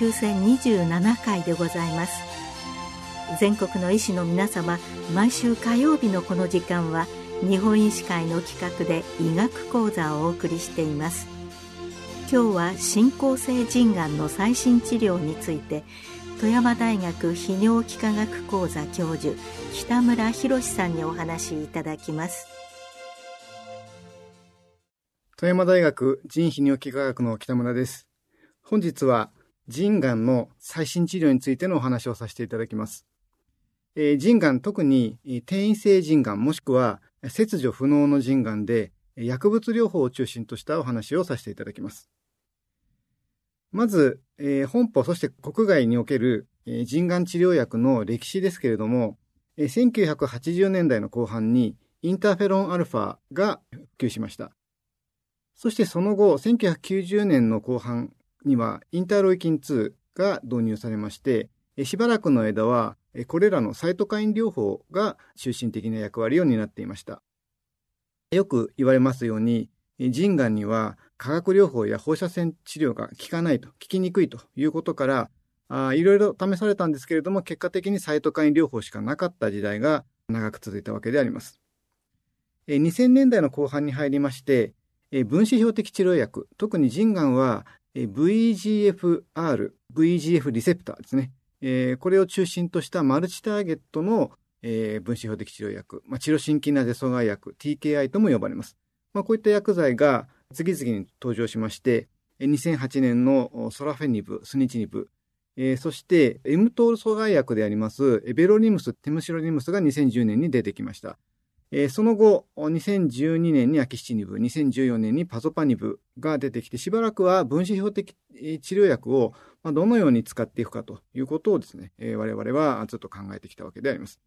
9027回でございます。全国の医師の皆様毎週火曜日のこの時間は日本医師会の企画で医学講座をお送りしています。今日は進行性腎がんの最新治療について富山大学泌尿器科学講座教授北村博さんにお話しいただきます。富山大学腎泌尿器科学の北村です。本日は腎がんの最新治療についてのお話をさせていただきます。えー、腎がん、特に転移性腎がんもしくは切除不能の腎がんで薬物療法を中心としたお話をさせていただきます。まず、えー、本邦、そして国外における、えー、腎がん治療薬の歴史ですけれども、えー、1980年代の後半にインターフェロンアルファが普及しました。そしてその後、1990年の後半にはインターロイキン2が導入されまして、しばらくの間はこれらのサイトカイン療法が中心的な役割を担っていました。よく言われますように、腎がんには化学療法や放射線治療が効かないと、効きにくいということから、あいろいろ試されたんですけれども、結果的にサイトカイン療法しかなかった時代が長く続いたわけであります。2000年代の後半に入りまして、分子標的治療薬、特に腎がんは VGFR、VGF リセプターですね。これを中心としたマルチターゲットの分子標的治療薬、まあ、チロシンキナゼ阻害薬、TKI とも呼ばれます。まあ、こういった薬剤が次々に登場しまして、2008年のソラフェニブ、スニチニブ、そして、エムトール阻害薬であります、エベロニムス、テムシロニムスが2010年に出てきました。えー、その後、2012年にアキシチニブ、2014年にパゾパニブが出てきて、しばらくは分子標的治療薬をどのように使っていくかということをですね、えー、我々はずっと考えてきたわけであります。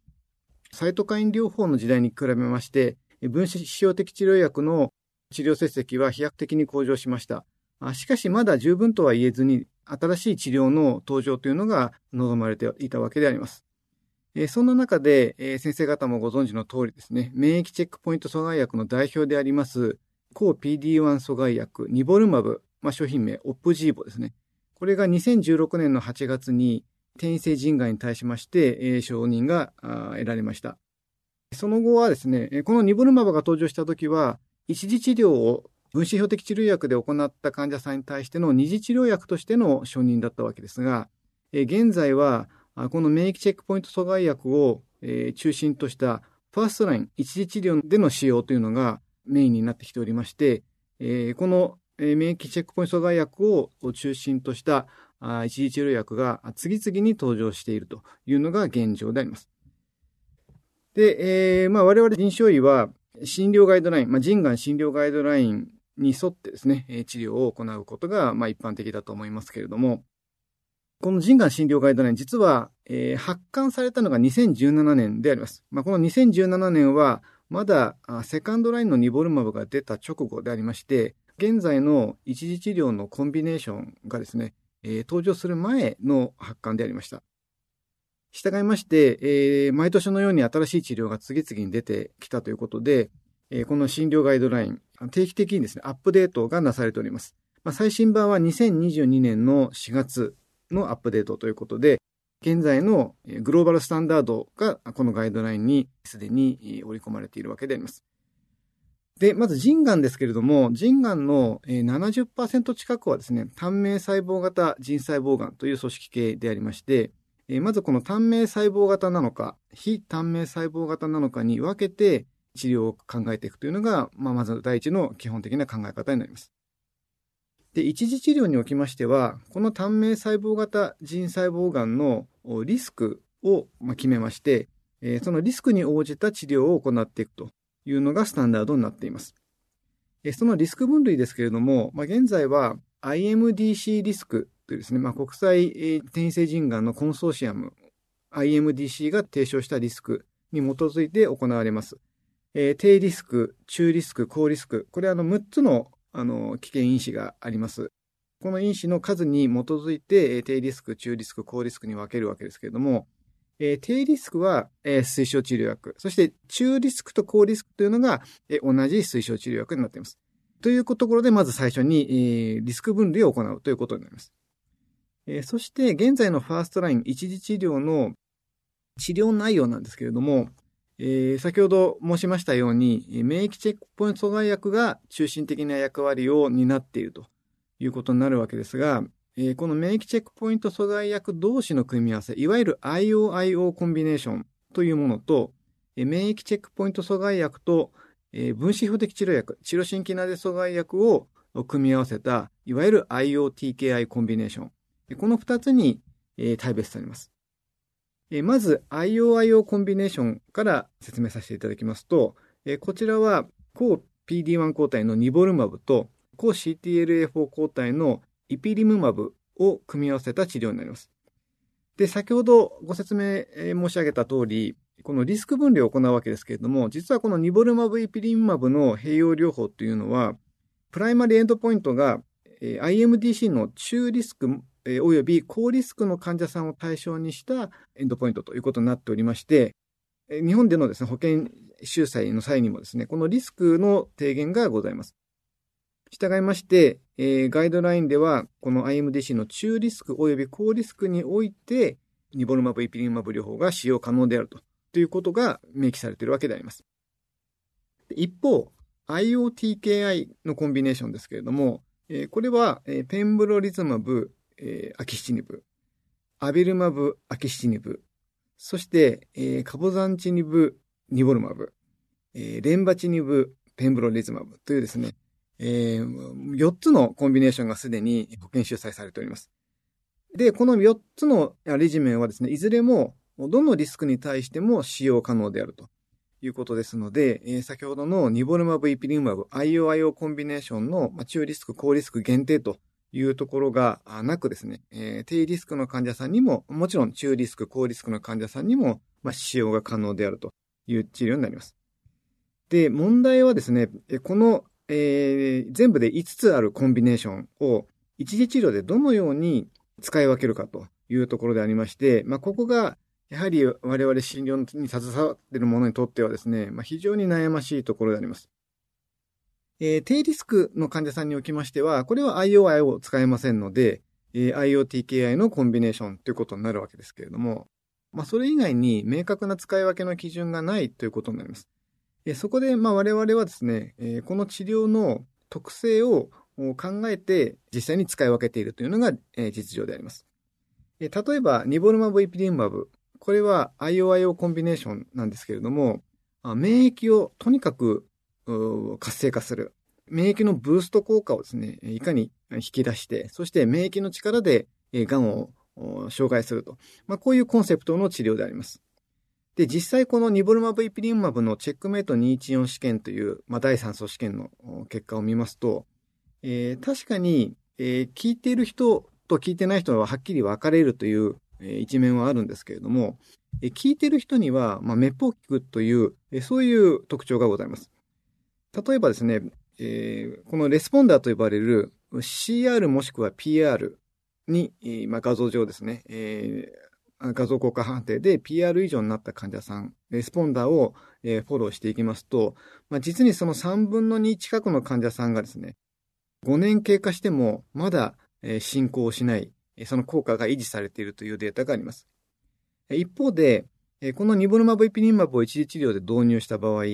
サイトカイン療法の時代に比べまして、分子標的治療薬の治療成績は飛躍的に向上しました。しかしまだ十分とは言えずに、新しい治療の登場というのが望まれていたわけであります。そんな中で、先生方もご存知の通りですね、免疫チェックポイント阻害薬の代表であります、抗 PD-1 阻害薬、ニボルマブ、まあ、商品名、オップジーボですね。これが2016年の8月に転移性腎がんに対しまして、承認が得られました。その後はですね、このニボルマブが登場した時は、一時治療を分子標的治療薬で行った患者さんに対しての二次治療薬としての承認だったわけですが、現在はこの免疫チェックポイント阻害薬を中心としたファーストライン、一次治療での使用というのがメインになってきておりまして、この免疫チェックポイント阻害薬を中心とした一次治療薬が次々に登場しているというのが現状であります。で、えー、まあ我々臨床医は診療ガイドライン、まあ、腎がん診療ガイドラインに沿ってですね、治療を行うことが、まあ、一般的だと思いますけれども、この腎がん診療ガイドライン、実は、えー、発刊されたのが2017年であります。まあ、この2017年は、まだセカンドラインのニボルマブが出た直後でありまして、現在の一次治療のコンビネーションがですね、えー、登場する前の発刊でありました。従いまして、えー、毎年のように新しい治療が次々に出てきたということで、えー、この診療ガイドライン、定期的にですね、アップデートがなされております。まあ、最新版は2022年の4月のアップデートということで、現在のグローバルスタンダードがこのガイドラインにすでに織り込まれているわけであります。で、まず腎がんですけれども、腎がんの70%近くはですね、単命細胞型腎細胞がんという組織系でありまして、まずこの単命細胞型なのか、非単命細胞型なのかに分けて治療を考えていくというのが、まあ、まず第一の基本的な考え方になります。で、一次治療におきましては、この単命細胞型腎細胞がんのリスクを決めまして、そのリスクに応じた治療を行っていくというのがスタンダードになっています。そのリスク分類ですけれども、現在は IMDC リスクというですね、国際転移性腎がんのコンソーシアム IMDC が提唱したリスクに基づいて行われます。低リスク、中リスク、高リスク、これあの6つのあの、危険因子があります。この因子の数に基づいて、低リスク、中リスク、高リスクに分けるわけですけれども、えー、低リスクは、えー、推奨治療薬。そして、中リスクと高リスクというのが、えー、同じ推奨治療薬になっています。というところで、まず最初に、えー、リスク分類を行うということになります。えー、そして現在の first line 一次治療の治療内容なんですけれども、えー、先ほど申しましたように、免疫チェックポイント阻害薬が中心的な役割を担っているということになるわけですが、えー、この免疫チェックポイント阻害薬同士の組み合わせ、いわゆる IOIO コンビネーションというものと、免疫チェックポイント阻害薬と、えー、分子標的治療薬、チロシンキナゼ阻害薬を組み合わせた、いわゆる IOTKI コンビネーション。この二つに、えー、大別されます。えまず IOIO コンビネーションから説明させていただきますと、えこちらは抗 PD-1 抗体のニボルマブと抗 CTLA4 抗体のイピリムマブを組み合わせた治療になります。で、先ほどご説明申し上げた通り、このリスク分類を行うわけですけれども、実はこのニボルマブイピリムマブの併用療法というのは、 primary endpoint が IMDC の中リスクえおよび高リスクの患者さんを対象にした endpoint ということになっておりまして、日本でのですね、保険収載の際にもですね、このリスクの低減がございます。従いまして、え、ガイドラインでは、この IMDC の中リスク及び高リスクにおいて、ニボルマブ、イピリンマブ療法が使用可能であるとということが明記されているわけであります。一方、IoTKI のコンビネーションですけれども、え、これは、え、ペンブロリズマブ、えー、アキシチニブ、アベルマブ、アキシチニブ、そして、えー、カボザンチニブ、ニボルマブ、えー、レンバチニブ、ペンブロリズマブというですね、えー、4つのコンビネーションがすでに保険収載されております。で、この4つのレジメンはですね、いずれもどのリスクに対しても使用可能であると。いうことですので、えー、先ほどのニボルマブ、イピリンマブ、IOIO コンビネーションの中リスク、高リスク限定というところがなくですね、えー、低リスクの患者さんにも、もちろん中リスク、高リスクの患者さんにも、まあ、使用が可能であるという治療になります。で、問題はですね、この、えー、全部で5つあるコンビネーションを一時治療でどのように使い分けるかというところでありまして、まあ、ここがやはり我々診療に携わっている者にとってはですね、まあ、非常に悩ましいところであります。えー、低リスクの患者さんにおきましては、これは IOI を使えませんので、えー、IoTKI のコンビネーションということになるわけですけれども、まあ、それ以外に明確な使い分けの基準がないということになります。え、そこで、まあ、我々はですね、え、この治療の特性を考えて実際に使い分けているというのが、え、実情であります。え、例えば、ニボルマブ、イピリンマブ。これは IOIO コンビネーションなんですけれども、免疫をとにかく活性化する。免疫のブースト効果をですね、いかに引き出して、そして免疫の力で癌を障害すると。まあ、こういうコンセプトの治療であります。で、実際このニボルマブイピリンマブのチェックメイト214試験という、まあ、第3層試験の結果を見ますと、えー、確かに、えー、聞いている人と聞いてない人ははっきり分かれるという、えー、一面はあるんですけれども、えー、効いている人には、まあ、滅法効くという、えー、そういう特徴がございます。例えばですね、えー、この responder と呼ばれる CR もしくは PR に、まあ、画像上ですね、えー、画像効果判定で PR 以上になった患者さん、 responder を、フォローしていきますと、まあ、実にその3分の2近くの患者さんがですね、5年経過してもまだ、進行しない、その効果が維持されているというデータがあります。一方で、このニボルマブイピニンマブを一時治療で導入した場合、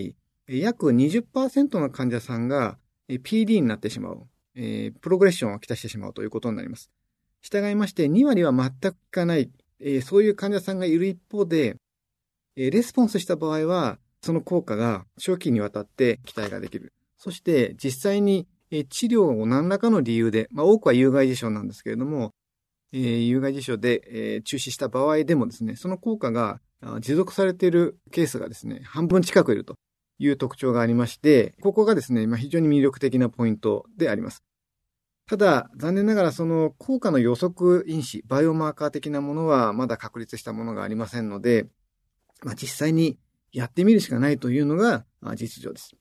約20%の患者さんが PD になってしまう、えー、プログレッションをきたしてしまうということになります。従いまして、2割は全く効かない、えー、そういう患者さんがいる一方で、えー、レスポンスした場合は、その効果が長期にわたって期待ができる。そして、実際に治療を何らかの理由で、まあ、多くは有害事象なんですけれども、えー、有害事象で、えー、中止した場合でもですね、その効果が持続されているケースがですね、半分近くいるという特徴がありまして、ここがですね、まあ、非常に魅力的なポイントであります。ただ、残念ながらその効果の予測因子、バイオマーカー的なものはまだ確立したものがありませんので、まあ、実際にやってみるしかないというのが実情です。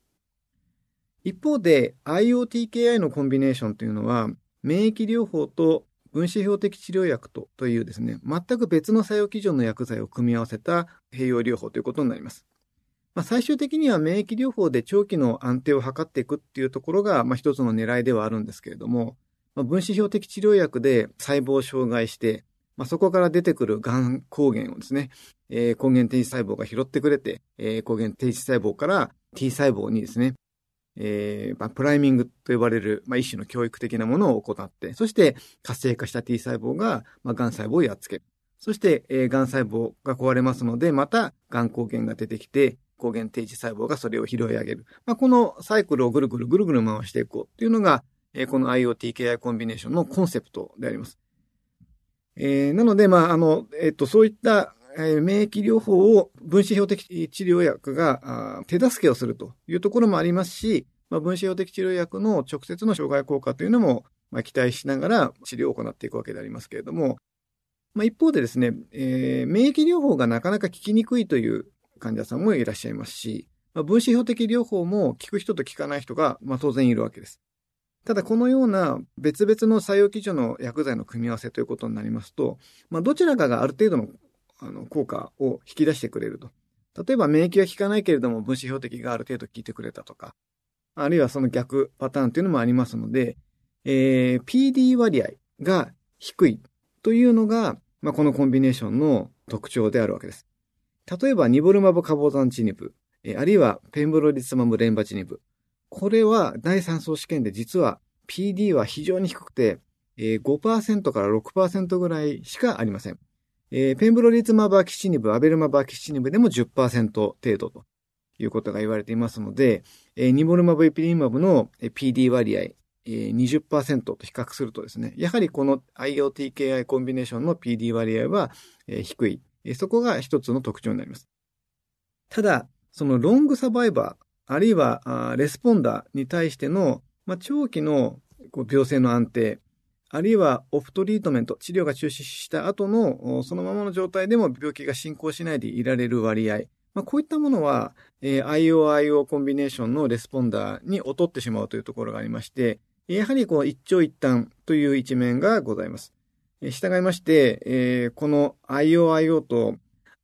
一方で IoTKI のコンビネーションというのは、免疫療法と分子標的治療薬とというですね、全く別の作用基準の薬剤を組み合わせた併用療法ということになります。まあ、最終的には免疫療法で長期の安定を図っていくっていうところが、まあ、一つの狙いではあるんですけれども、まあ、分子標的治療薬で細胞を障害して、まあ、そこから出てくる癌抗原をですね、えー、抗原定時細胞が拾ってくれて、えー、抗原定時細胞から T 細胞にですね、えーまあ、プライミングと呼ばれる、まあ、一種の教育的なものを行って、そして活性化した T 細胞が、まあ、癌細胞をやっつける。そして、えー、癌細胞が壊れますので、また癌抗原が出てきて、抗原定時細胞がそれを拾い上げる。まあ、このサイクルをぐるぐるぐるぐる回していこうっていうのが、えー、この IoTKI コンビネーションのコンセプトであります。えー、なので、まあ、あの、えっ、と、そういった、えー、免疫療法を分子標的治療薬が手助けをするというところもありますし、まあ、分子標的治療薬の直接の障害効果というのも、まあ、期待しながら治療を行っていくわけでありますけれども、まあ、一方でですね、えー、免疫療法がなかなか効きにくいという患者さんもいらっしゃいますし、まあ、分子標的療法も効く人と効かない人が、まあ、当然いるわけです。ただこのような別々の作用基準の薬剤の組み合わせということになりますと、まあ、どちらかがある程度のあの効果を引き出してくれると。例えば免疫は効かないけれども分子標的がある程度効いてくれたとか、あるいはその逆パターンというのもありますので、えー、PD 割合が低いというのが、まあ、このコンビネーションの特徴であるわけです。例えば、ニボルマブカボザンチニブ、あるいはペンブロリツマムレンバチニブ。これは第3層試験で実は PD は非常に低くて、5%から6%ぐらいしかありません。ペンブロリツマバキシニブ、アベルマバキシニブでも10%程度ということが言われていますので、ニボルマブエピリマブの PD 割合20%と比較するとですね、やはりこの IoTKI コンビネーションの PD 割合は低い。そこが一つの特徴になります。ただ、そのロングサバイバー、あるいはレスポンダーに対しての、まあ、長期のこう病性の安定、あるいはオフトリートメント、治療が中止した後のそのままの状態でも病気が進行しないでいられる割合、まあ、こういったものは、えー、IOIO コンビネーションのレスポンダーに劣ってしまうというところがありまして、やはりこう一長一短という一面がございます。従いまして、えー、この IOIO と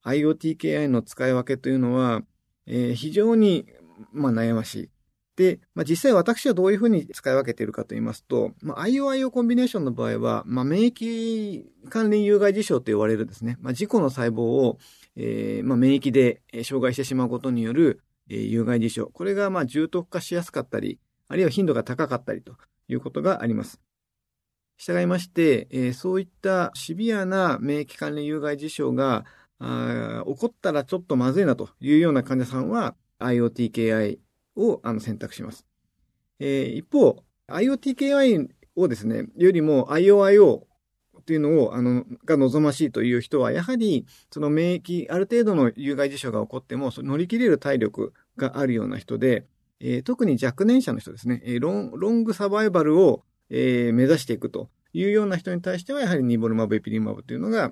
IoTKI の使い分けというのは、えー、非常に、まあ、悩ましい。で、まあ、実際私はどういうふうに使い分けているかと言いますと、まあ、IOIO コンビネーションの場合は、まあ、免疫関連有害事象と言われるですね、まあ、自己の細胞を、えーまあ、免疫で障害してしまうことによる、えー、有害事象。これがまあ重篤化しやすかったり、あるいは頻度が高かったりということがあります。従いまして、えー、そういったシビアな免疫関連有害事象が起こったらちょっとまずいなというような患者さんは IoTKI をあの選択します。えー、一方、IoTKI をですね、よりも IOIO というのを、あの、が望ましいという人は、やはり、その免疫、ある程度の有害事象が起こっても、乗り切れる体力があるような人で、えー、特に若年者の人ですね、えー、ロンロングサバイバルを、えー、目指していくというような人に対しては、やはりニボルマブ、エピリマブというのが、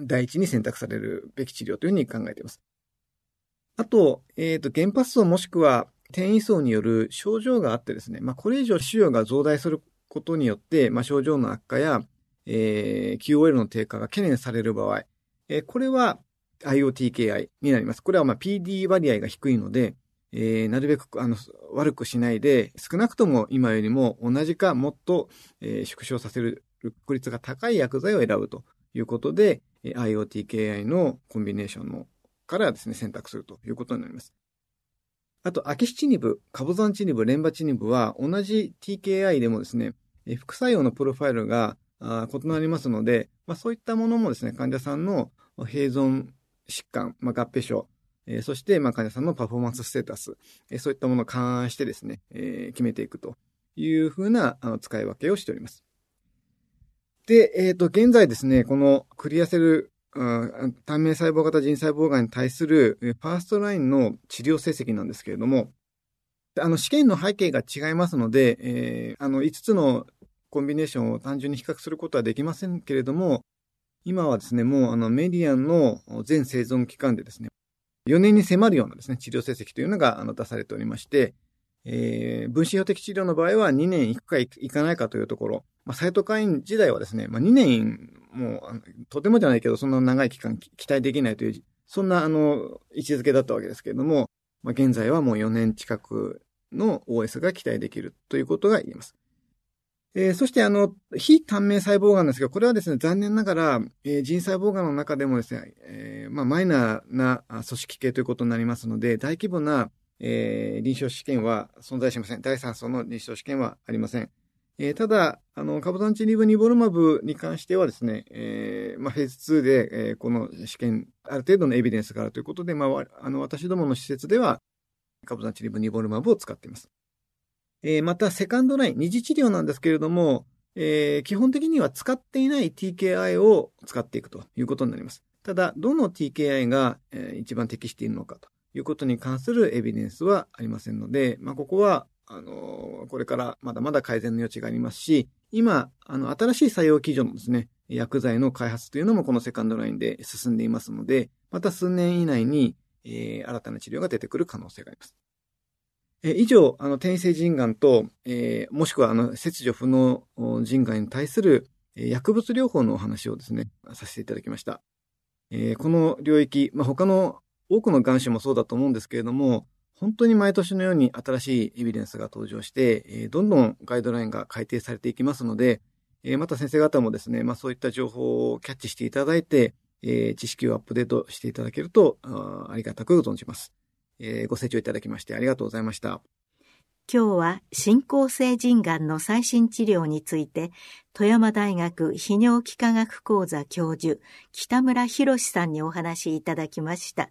第一に選択されるべき治療というふうに考えています。あと、えっ、ー、と、原発層もしくは転移層による症状があってですね、まあ、これ以上腫瘍が増大することによって、まあ、症状の悪化や、えー、QOL の低下が懸念される場合、えー、これは IoTKI になります。これはまあ PD 割合が低いので、えー、なるべくあの悪くしないで、少なくとも今よりも同じかもっと、えー、縮小させる確率が高い薬剤を選ぶということで、IoTKI のコンビネーションのからですね、選択するということになります。あと、アキシチニブ、カボザンチニブ、レンバチニブは同じ TKI でもですね、副作用のプロファイルが異なりますので、まあ、そういったものもですね、患者さんの併存疾患、まあ、合併症、えー、そして、まあ、患者さんの performance status、えー、そういったものを勘案してですね、えー、決めていくというふうなあの使い分けをしております。で、えっ、ー、と、現在ですね、この clear cell、淡明細胞型腎細胞癌に対する first line の治療成績なんですけれども、あの、試験の背景が違いますので、えー、あの、5つのコンビネーションを単純に比較することはできませんけれども、今はですね、もうあのメディアンの全生存期間でですね、4年に迫るようなですね、治療成績というのがあの出されておりまして、えー、分子標的治療の場合は2年いくかいかないかというところ、まあ、サイトカイン時代はですね、まあ、2年もう、とてもじゃないけど、そんな長い期間期待できないという、そんなあの、位置づけだったわけですけれども、まあ、現在はもう4年近くの OS が期待できるということが言えます。えー、そして、あの、非短命細胞がんですが、これはですね、残念ながら、えー、腎細胞がんの中でもですね、えー、まあ、マイナーな組織系ということになりますので、大規模な、えー、臨床試験は存在しません。第3層の臨床試験はありません。えー、ただ、あの、カボタンチリブニボルマブに関してはですね、えー、まあ、フェーズ2で、えー、この試験、ある程度のエビデンスがあるということで、まあ、あの、私どもの施設では、カボタンチリブニボルマブを使っています。えー、また、セカンドライン、二次治療なんですけれども、えー、基本的には使っていない TKI を使っていくということになります。ただ、どの TKI が、えー、一番適しているのかということに関するエビデンスはありませんので、まあ、ここは、あのこれからまだまだ改善の余地がありますし、今、あの、新しい採用基準のですね、薬剤の開発というのもこのセカンドラインで進んでいますので、また数年以内に、えー、新たな治療が出てくる可能性があります。え以上、あの、転移性腎がんと、えー、もしくは、あの、切除不能腎がんに対する、え、薬物療法のお話をですね、させていただきました。えー、この領域、まあ、他の多くの癌種もそうだと思うんですけれども、本当に毎年のように新しいエビデンスが登場して、えー、どんどんガイドラインが改定されていきますので、えー、また先生方もですね、まあ、そういった情報をキャッチしていただいて、えー、知識をアップデートしていただけるとあありがたく存じます。えー、ご清聴いただきましてありがとうございました。今日は進行性腎がんの最新治療について、富山大学泌尿器科学講座教授、北村博さんにお話しいただきました。